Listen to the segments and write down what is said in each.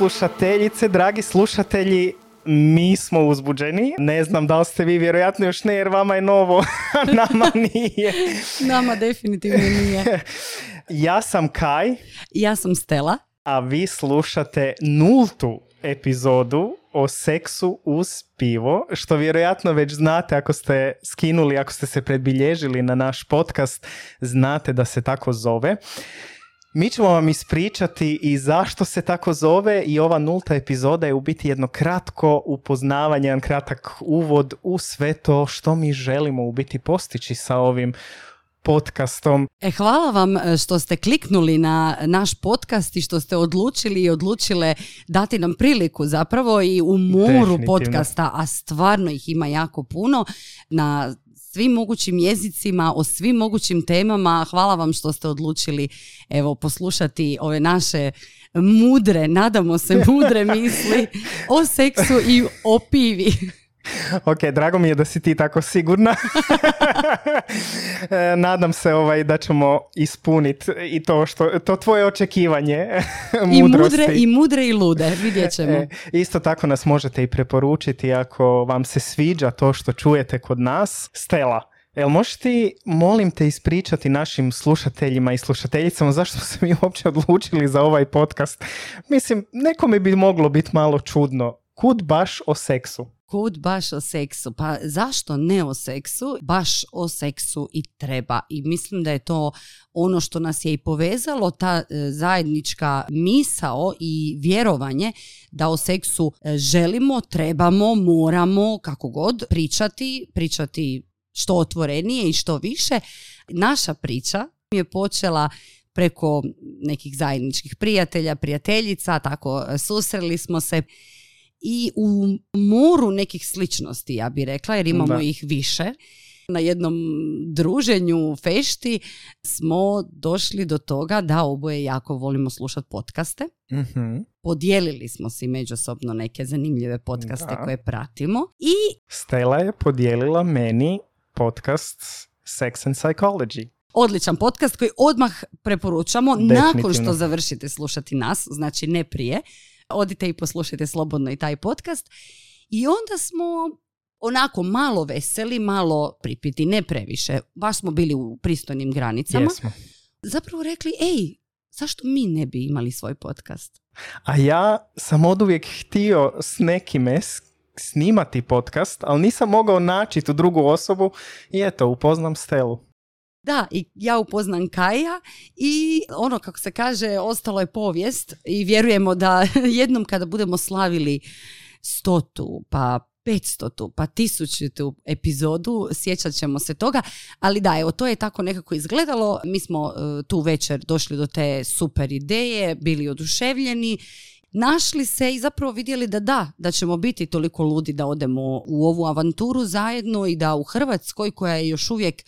Slušateljice, dragi slušatelji, mi smo uzbuđeni. Ne znam da li ste vi, vjerojatno još ne, jer vama je novo, nama nije. Nama definitivno nije. Ja sam Kaj, Ja sam Stela. a vi slušate nultu epizodu o seksu uz pivo, što vjerojatno već znate ako ste skinuli, ako ste se predbilježili na naš podcast, znate da se tako zove. Mi ćemo vam ispričati i zašto se tako zove i ova nulta epizoda je u biti jedno kratko upoznavanje, jedan kratak uvod u sve to što mi želimo u biti postići sa ovim podcastom. E, hvala vam e, što ste kliknuli na naš podcast i što ste odlučili i odlučile dati nam priliku zapravo i u moru podcasta, a stvarno ih ima jako puno na svim mogućim jezicima, o svim mogućim temama. Hvala vam što ste odlučili evo poslušati ove naše mudre, nadamo se mudre misli o seksu i o pivi. Ok, drago mi je da si ti tako sigurna. E, Nadam se ovaj, da ćemo ispuniti i to, što, to tvoje očekivanje I mudre, i mudre i lude, vidjet ćemo. E, isto tako nas možete i preporučiti ako vam se sviđa to što čujete kod nas. Stela, Jel možeš ti, molim te, ispričati našim slušateljima i slušateljicama zašto smo se mi uopće odlučili za ovaj podcast? Mislim, nekome bi moglo biti malo čudno. Kud baš o seksu? Kud baš o seksu? Pa zašto ne o seksu? Baš o seksu i treba. I mislim da je to ono što nas je i povezalo, ta e, zajednička misao i vjerovanje da o seksu e, želimo, trebamo, moramo, kako god, pričati, pričati što otvorenije i što više. Naša priča je počela preko nekih zajedničkih prijatelja, prijateljica, tako e, susreli smo se i u moru nekih sličnosti, ja bih rekla, jer imamo Da. ih više. Na jednom druženju, fešti, smo došli do toga da oboje jako volimo slušati podcaste. Mhm. Podijelili smo si međusobno neke zanimljive podcaste Da. koje pratimo i Stella je podijelila meni podcast Sex and Psychology. odličan podcast koji odmah preporučamo nakon što Definitivno. završite slušati nas, znači ne prije. Odite i poslušajte slobodno i taj podcast. I onda smo onako malo veseli, malo pripiti, ne previše. Baš smo bili u pristojnim granicama. Jesmo. Zapravo rekli, ej, zašto mi ne bi imali svoj podcast? A ja sam oduvijek htio s nekime snimati podcast, ali nisam mogao naći tu drugu osobu i eto, upoznam Stelu. Da, i ja upoznam Kaja i ono kako se kaže, ostalo je povijest i vjerujemo da jednom kada budemo slavili stotu, pa petstotu, pa tisućitu epizodu, sjećat ćemo se toga, ali da, evo, to je tako nekako izgledalo, mi smo e, tu večer došli do te super ideje, bili oduševljeni, našli se i zapravo vidjeli da da, da ćemo biti toliko ludi da odemo u ovu avanturu zajedno i da u Hrvatskoj koja je još uvijek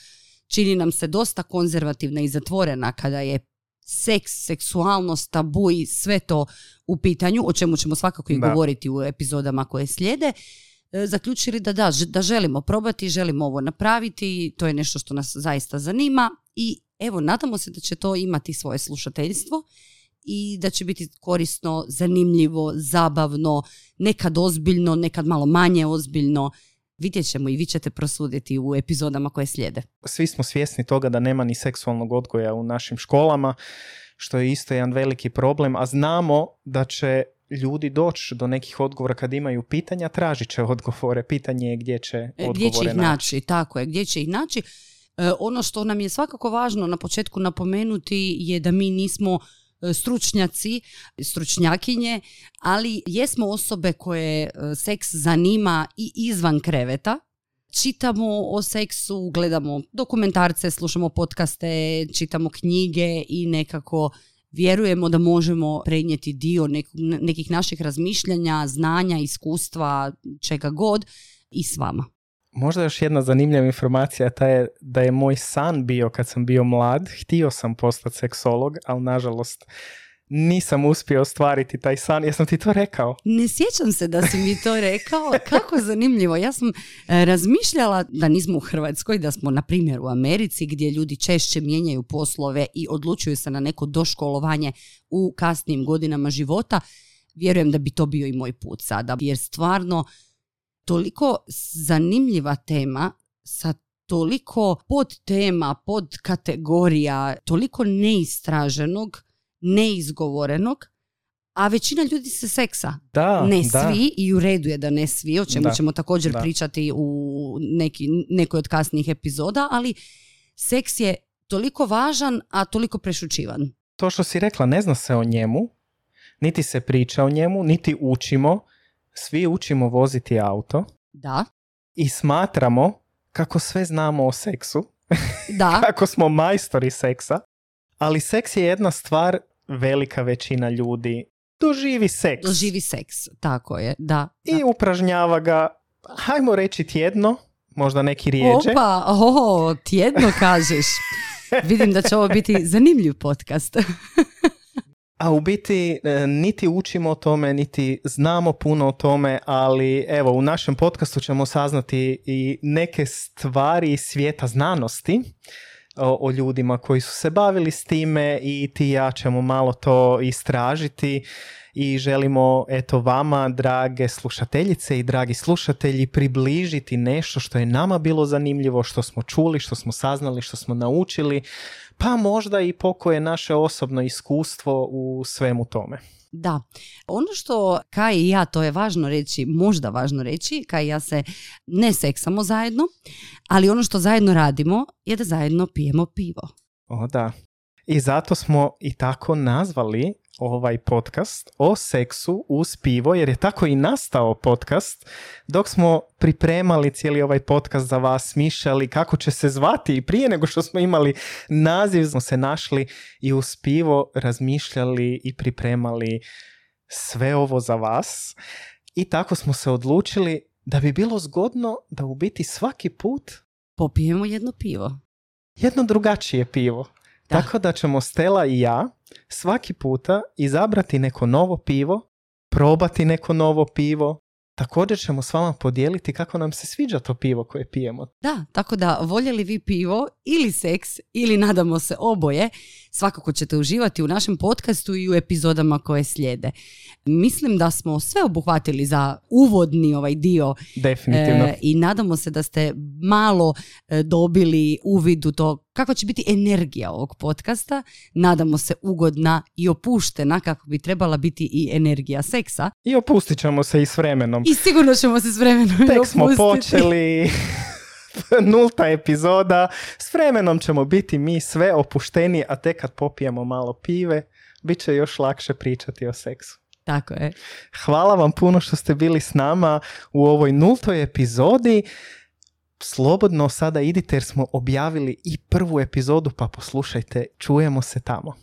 čini nam se dosta konzervativna i zatvorena kada je seks, seksualnost, tabu i sve to u pitanju, o čemu ćemo svakako i Da. govoriti u epizodama koje slijede, e, zaključili da da, da želimo probati, želimo ovo napraviti, to je nešto što nas zaista zanima i evo, nadamo se da će to imati svoje slušateljstvo i da će biti korisno, zanimljivo, zabavno, nekad ozbiljno, nekad malo manje ozbiljno. Vidjet ćemo i vi ćete prosuditi u epizodama koje slijede. Svi smo svjesni toga da nema ni seksualnog odgoja u našim školama, što je isto jedan veliki problem, a znamo da će ljudi doći do nekih odgovora kad imaju pitanja, tražit će odgovore. Pitanje je gdje će odgovore Gdje će ih naći. naći, tako je, gdje će ih naći. E, ono što nam je svakako važno na početku napomenuti je da mi nismo stručnjaci, stručnjakinje, ali jesmo osobe koje e, seks zanima i izvan kreveta. Čitamo o seksu, gledamo dokumentarce, slušamo podcaste, čitamo knjige i nekako vjerujemo da možemo prenijeti dio nek- nekih naših razmišljanja, znanja, iskustva, čega god i s vama. Možda još jedna zanimljiva informacija ta je da je moj san bio kad sam bio mlad. Htio sam postati seksolog, ali nažalost nisam uspio ostvariti taj san. Jesam ti to rekao? Ne sjećam se da si mi to rekao. Kako zanimljivo. Ja sam e, razmišljala da nismo u Hrvatskoj, da smo na primjer u Americi gdje ljudi češće mijenjaju poslove i odlučuju se na neko doškolovanje u kasnijim godinama života. vjerujem da bi to bio i moj put sada. Jer stvarno toliko zanimljiva tema sa toliko podtema, podkategorija, toliko neistraženog, neizgovorenog, a većina ljudi se seksa. Da, ne da. svi i u redu je da ne svi, o čemu Da, ćemo također da. pričati u neki, nekoj od kasnijih epizoda, ali seks je toliko važan, a toliko prešućivan. To što si rekla, ne zna se o njemu, niti se priča o njemu, niti učimo. Svi učimo voziti auto Da, i smatramo kako sve znamo o seksu, da, kako smo majstori seksa, ali seks je jedna stvar, velika većina ljudi doživi seks doživi seks, tako je, da. da. i upražnjava ga, hajmo reći tjedno, možda neki rijeđe. Opa, o, tjedno kažeš. Vidim da će ovo biti zanimljiv podcast. A u biti e, niti učimo o tome, niti znamo puno o tome, ali evo u našem podcastu ćemo saznati i neke stvari svijeta znanosti o, o ljudima koji su se bavili s time i ti i ja ćemo malo to istražiti i želimo eto vama drage slušateljice i dragi slušatelji približiti nešto što je nama bilo zanimljivo, što smo čuli, što smo saznali, što smo naučili, pa možda i pokoje naše osobno iskustvo u svemu tome. Da, ono što Kaj i ja, to je važno reći, možda važno reći, Kaj i ja se ne seksamo zajedno, ali ono što zajedno radimo je da zajedno pijemo pivo. O da. I zato smo i tako nazvali ovaj podcast o seksu uz pivo, jer je tako i nastao podcast. Dok smo pripremali cijeli ovaj podcast za vas, smišljali kako će se zvati i prije nego što smo imali naziv, smo se našli i uz pivo razmišljali i pripremali sve ovo za vas. I tako smo se odlučili da bi bilo zgodno da u biti svaki put Popijemo jedno pivo. jedno drugačije pivo. Da. Tako da ćemo Stella i ja svaki puta izabrati neko novo pivo, probati neko novo pivo. Također ćemo s vama podijeliti kako nam se sviđa to pivo koje pijemo. Da, tako da voljeli vi pivo ili seks ili nadamo se oboje, svakako ćete uživati u našem podcastu i u epizodama koje slijede. Mislim da smo sve obuhvatili za uvodni ovaj dio Definitivno. e, i nadamo se da ste malo e, dobili uvid u to kako će biti energija ovog podcasta. Nadamo se ugodna i opuštena kako bi trebala biti i energija seksa. I opustit ćemo se i s vremenom. I sigurno ćemo se s vremenom i Tek smo opustiti. počeli nulta epizoda. S vremenom ćemo biti mi sve opušteni, a tek kad popijemo malo pive, bit će još lakše pričati o seksu. Tako je. Hvala vam puno što ste bili s nama u ovoj nultoj epizodi. Slobodno sada idite jer smo objavili i prvu epizodu pa poslušajte. Čujemo se tamo.